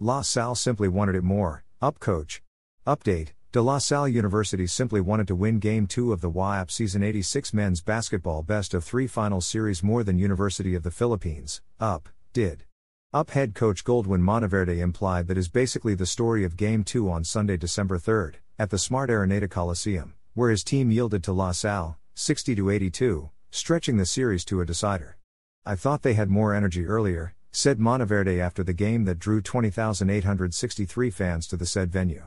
La Salle simply wanted it more. Up coach. Update De La Salle University simply wanted to win Game 2 of the UAAP Season 86 Men's Basketball Best of 3 Finals Series more than University of the Philippines, UP, did. UP head coach Goldwin Monteverde implied that is basically the story of Game 2 on Sunday, December 3rd, at the Smart Araneta Coliseum, where his team yielded to La Salle, 60 82, stretching the series to a decider. I thought they had more energy earlier, said Monteverde after the game that drew 20,863 fans to the said venue.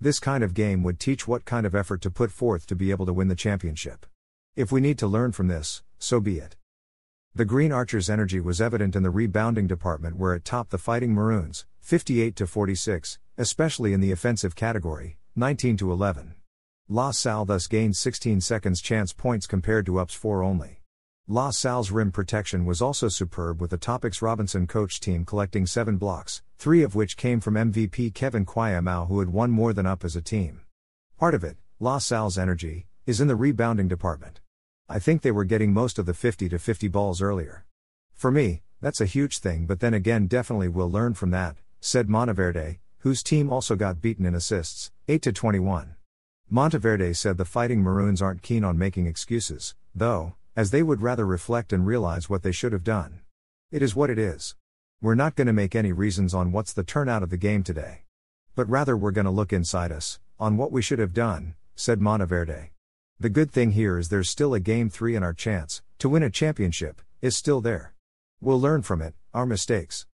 This kind of game would teach what kind of effort to put forth to be able to win the championship. If we need to learn from this, so be it. The Green Archers' energy was evident in the rebounding department where it topped the Fighting Maroons, 58 to 46, especially in the offensive category, 19 to 11. La Salle thus gained 16 seconds chance points compared to UP's 4 only. La Salle's rim protection was also superb with the Topex Robinson coach team collecting seven blocks, three of which came from MVP Kevin Quiambao who had won more than up as a team. Part of it, La Salle's energy, is in the rebounding department. I think they were getting most of the 50 to 50 balls earlier. For me, that's a huge thing but then again definitely we'll learn from that, said Monteverde, whose team also got beaten in assists, 8 to 21. Monteverde said the Fighting Maroons aren't keen on making excuses, though, as they would rather reflect and realize what they should have done. It is what it is. We're not going to make any reasons on what's the turnout of the game today. But rather, we're going to look inside us, on what we should have done, said Monteverde. The good thing here is there's still a game three and our chance, to win a championship, is still there. We'll learn from it, our mistakes.